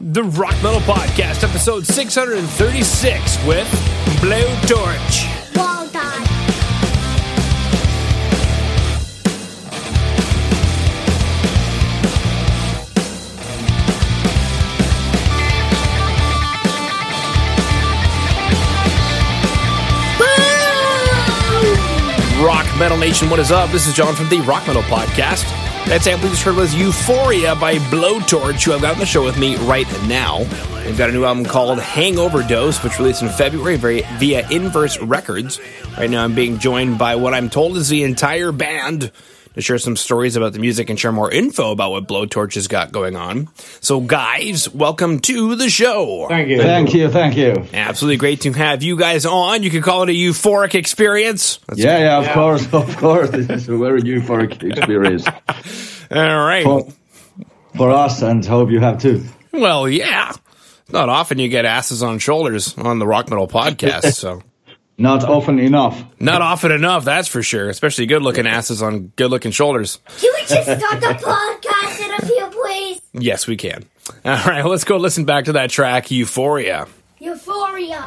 the Rock Metal Podcast, episode 636 with Blowtorch. Well done. Rock Metal Nation, what is up? This is John from the Rock Metal Podcast. That sample you just heard was Euphoria by Blowtorch, who I've got on the show with me right now. They've got a new album called Hangover Dose, which released in February via Inverse Records. Right now, I'm being joined by what I'm told is the entire band to share some stories about the music and share more info about what Blowtorch has got going on. So, guys, welcome to the show. Thank you. Thank you, thank you. Absolutely great to have you guys on. You can call it a euphoric experience. That's Yeah, yeah, of course, of course. This is a very euphoric experience All right. for, for us, and hope you have too. Well, yeah. Not often you get asses on shoulders on the Rock Metal podcast, so Not often enough. not often enough, that's for sure. Especially good looking asses on good looking shoulders. Can we just start the podcast in a few, please? Yes, we can. All right, let's go listen back to that track, Euphoria. Euphoria.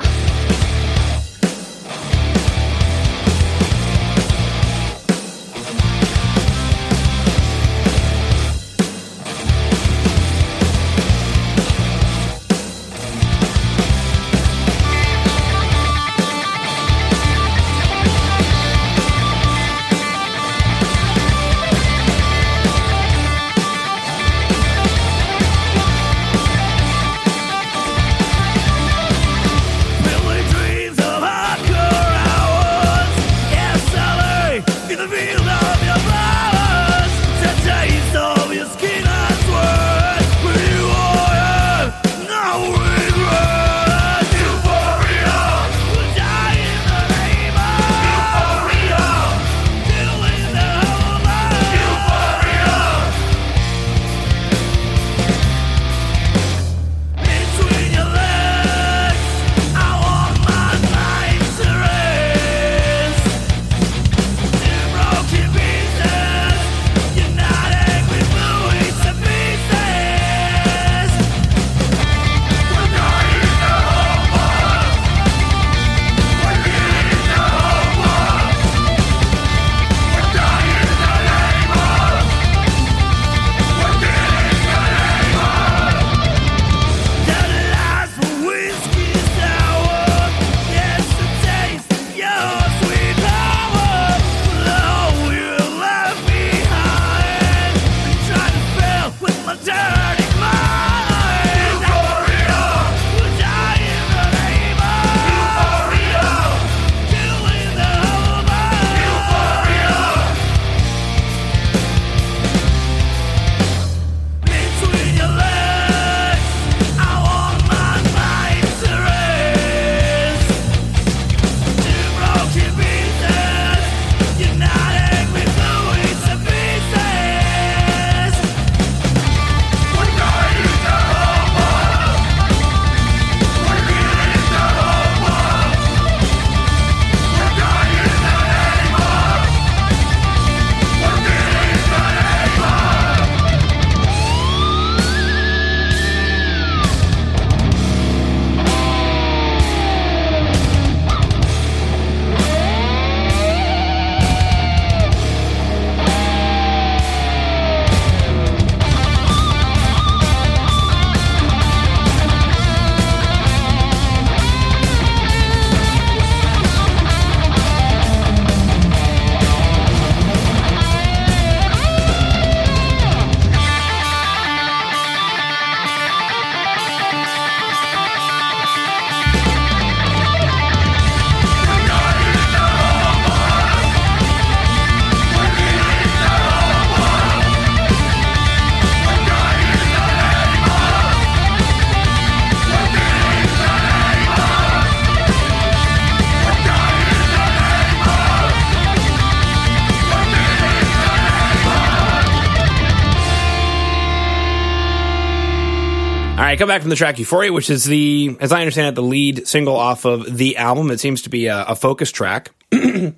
Right, come back from the track Euphoria, which is the, as I understand it, the lead single off of the album. It seems to be a, a focus track. and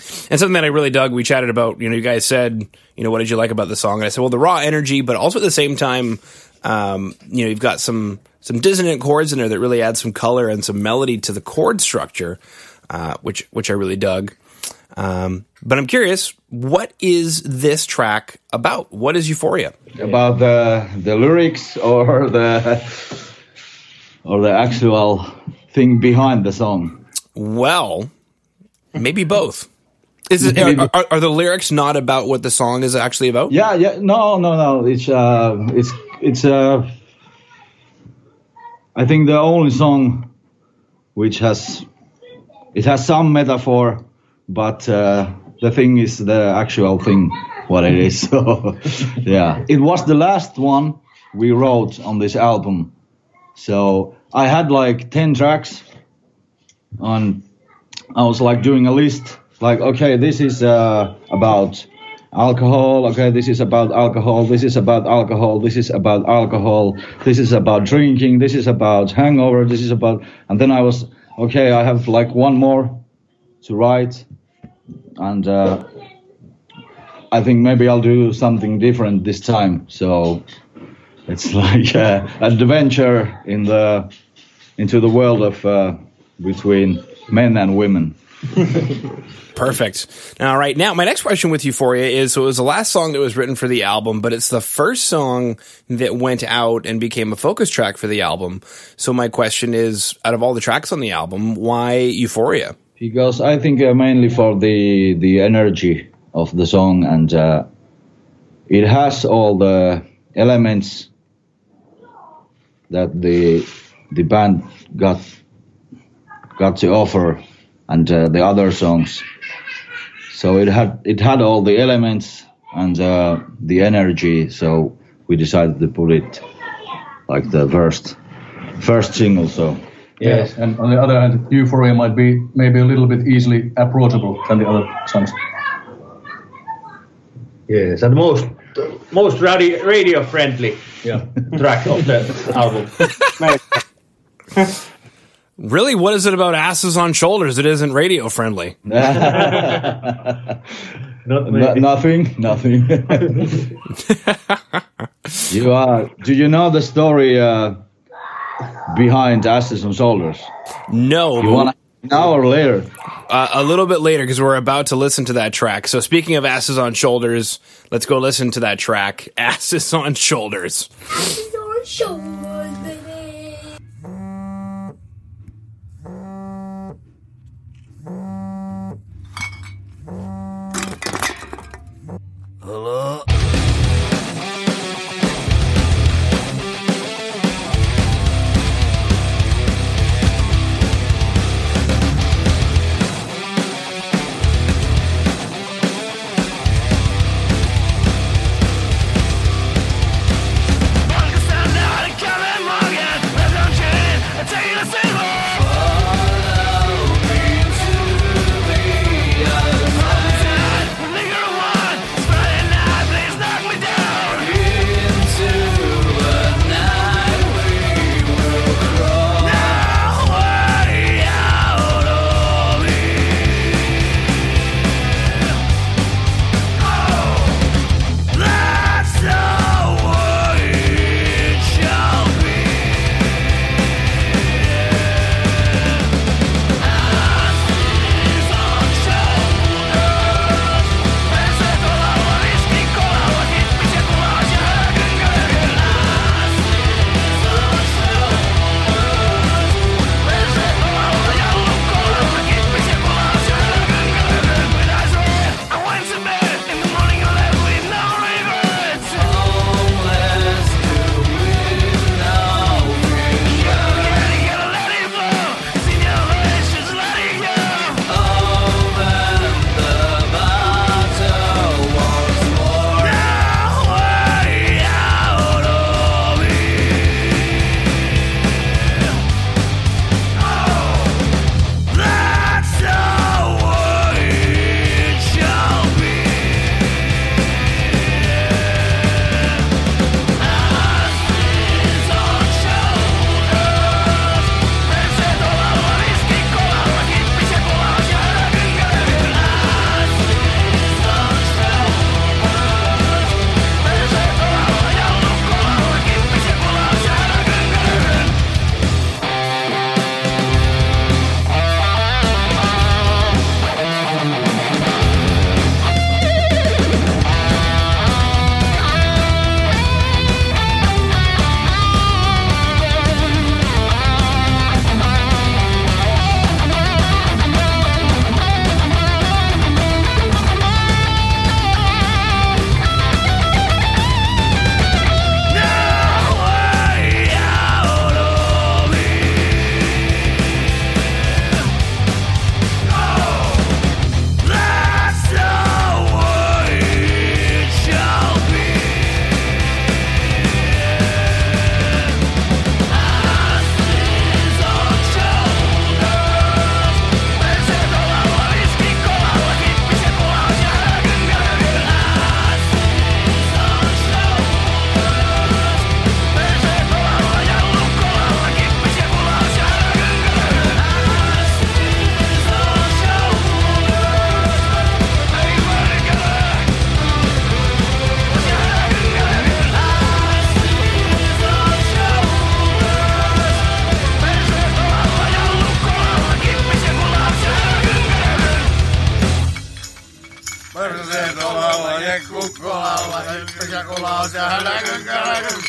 something that I really dug, we chatted about, you know, you guys said, you know, what did you like about the song? And I said, well, the raw energy, but also at the same time, Um, you know, you've got some some dissonant chords in there that really add some color and some melody to the chord structure, uh, which which I really dug. Um, but I'm curious, what is this track about? What is Euphoria? About the the lyrics or the or the actual thing behind the song. Well, maybe both. Is it, are, are, are the lyrics not about what the song is actually about? Yeah, yeah. No, no, no. It's uh, it's it's uh, I think the only song which has it has some metaphor, but uh, the thing is the actual thing what it is. So yeah, it was the last one we wrote on this album. So I had like ten tracks, and I was like doing a list. Like, okay, this is uh, about alcohol. Okay, this is about alcohol. This is about alcohol. This is about alcohol. This is about drinking. This is about hangover. This is about. And then I was okay. I have like one more to write, and uh, I think maybe I'll do something different this time. So it's like uh, adventure in the into the world of uh, between men and women. Perfect. Now, right now, my next question with Euphoria is so it was the last song that was written for the album, but it's the first song that went out and became a focus track for the album. So, my question is out of all the tracks on the album, why Euphoria? Because I think uh, mainly for the the energy of the song and uh, it has all the elements that the the band got got to offer and uh, the other songs. So it had it had all the elements and uh, the energy. So we decided to put it like the first first single. So. Yes, and on the other hand, Euphoria might be maybe a little bit easily approachable than the other songs. Yes, and most most radio, radio friendly Yeah. track of the album. Really, what is it about asses on shoulders that isn't radio friendly? Not No, nothing, nothing. you are. Do you know the story uh, behind Asses on Shoulders? No, You but, want now or later? uh, a little bit later because we're about to listen to that track. So, speaking of asses on shoulders, let's go listen to that track, Asses on Shoulders. He's on shoulders,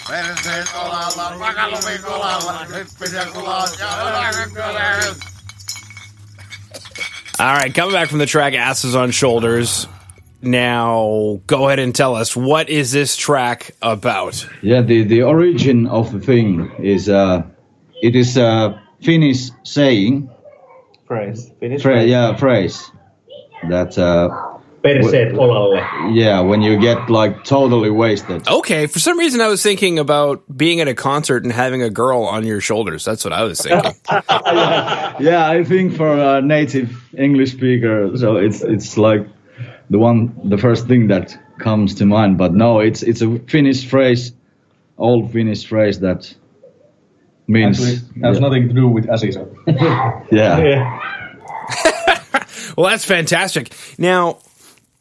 Perseet olalla, vakaluvin kolalla. Hyppisen kulos ja hölökyn kölökyn. All right, coming back from the track Asses on Shoulders. Now, go ahead and tell us what is this track about? Yeah, the, the origin of the thing is uh, it is a Finnish saying, Phrase. Finish fra- yeah, phrase that uh, Perseet olalle. yeah, when you get like totally wasted. Okay, for some reason I was thinking about being at a concert and having a girl on your shoulders. That's what I was thinking. Yeah, I think for a native English speaker, so it's it's like the one the first thing that comes to mind. But no, it's it's a Finnish phrase, old Finnish phrase that means Actually, has yeah, nothing to do with Aziz. yeah. Yeah. well, that's fantastic. Now,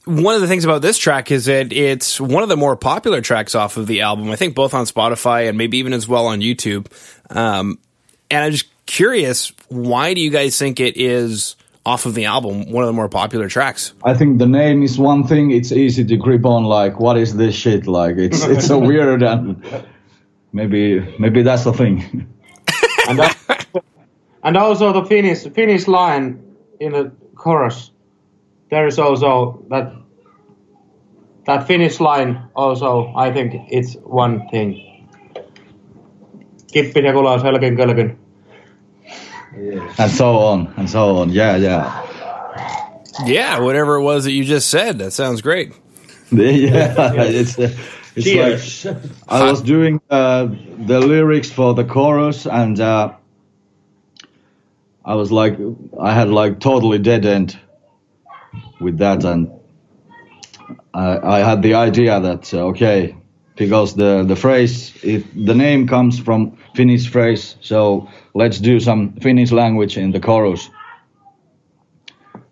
one of the things about this track is that it's one of the more popular tracks off of the album. I think both on Spotify and maybe even as well on YouTube. Um, and I'm just curious, why do you guys think it is off of the album one of the more popular tracks? I think the name is one thing. It's easy to grip on. Like, what is this shit? Like, it's it's so weird, and maybe maybe that's the thing. and, al- and also the Finnish Finnish line in the chorus. There is also that that Finnish line. Also, I think it's one thing. Kippin ja kulaus, hölkyn kölkyn. and so on and so on. Yeah, yeah, Yeah, whatever it was that you just said. That sounds great. yeah. It's uh, it's like I was doing uh, the lyrics for the chorus, and uh, I was like, I had like totally dead end with that, and I, I had the idea that uh, okay, because the the phrase, it, the name comes from Finnish phrase, so let's do some Finnish language in the chorus,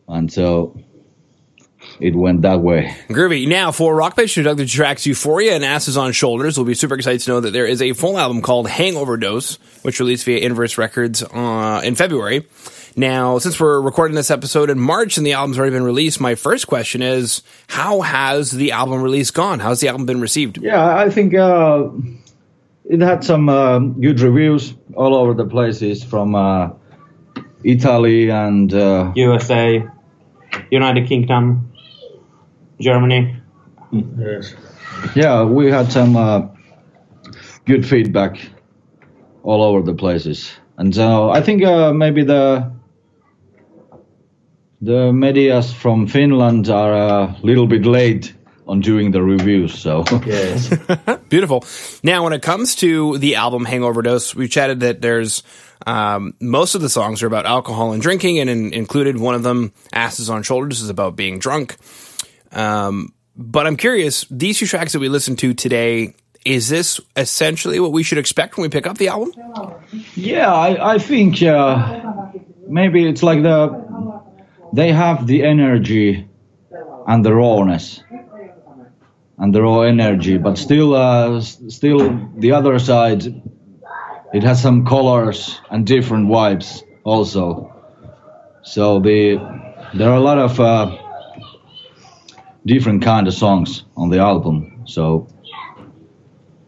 and so it went that way. Groovy. Now, for Rock Page who dug the tracks Euphoria and Asses on Shoulders, we'll be super excited to know that there is a full album called Hangover Dose, which released via Inverse Records uh, in February. Now, since we're recording this episode in March and the album's already been released, my first question is how has the album release gone? How's the album been received? Yeah, I think uh, it had some uh, good reviews all over the places from uh, Italy and uh, USA, United Kingdom, Germany. Yes. yeah, we had some uh, good feedback all over the places. And so I think uh, maybe the the medias from Finland are a little bit late on doing the reviews. So Yes. Beautiful. Now, when it comes to the album Hangover Dose, we chatted that there's um, most of the songs are about alcohol and drinking, and in, included one of them, "Asses on Shoulders," is about being drunk. Um, but I'm curious, these two tracks that we listened to today, is this essentially what we should expect when we pick up the album? Yeah, I, I think uh, maybe it's like the they have the energy and the rawness and the raw energy, but still, uh, still the other side, it has some colors and different vibes also. So the there are a lot of uh, different kind of songs on the album. So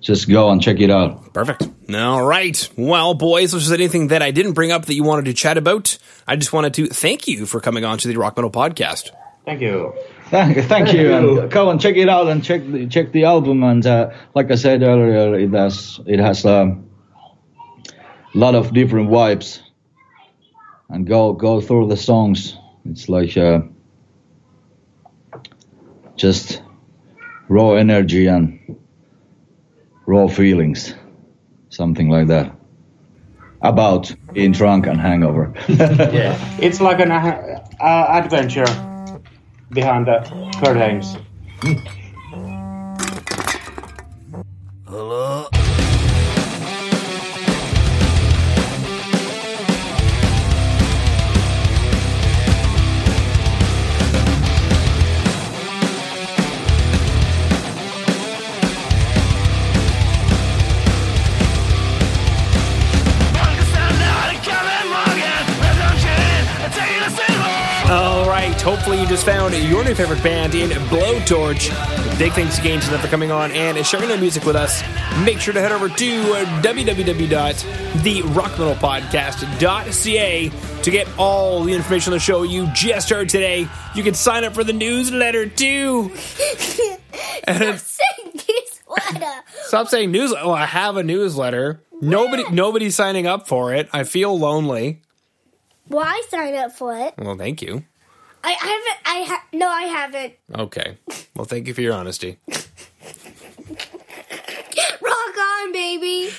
just go and check it out. Perfect. All right. Well, boys, if there's anything that I didn't bring up that you wanted to chat about, I just wanted to thank you for coming on to the Rock Metal Podcast. Thank you. Thank, thank you. And go and check it out and check the, check the album. And uh, like I said earlier, it has it has um, a lot of different vibes. And go go through the songs. It's like uh, just raw energy and raw feelings, something like that. About being drunk and hangover. yeah. It's like an uh, adventure behind the curtains. Just found your new favorite band in Blowtorch. Big thanks again to them for coming on and sharing their music with us. Make sure to head over to www.therockmetalpodcast.ca to get all the information on the show you just heard today. You can sign up for the newsletter too. And it's- Say newsletter. Stop saying newsletter. Oh, I have a newsletter. Nobody, nobody's signing up for it. I feel lonely. Well, I signed up for it. Well, thank you. I haven't. I ha- no, I haven't. Okay. Well, thank you for your honesty. Rock on, baby.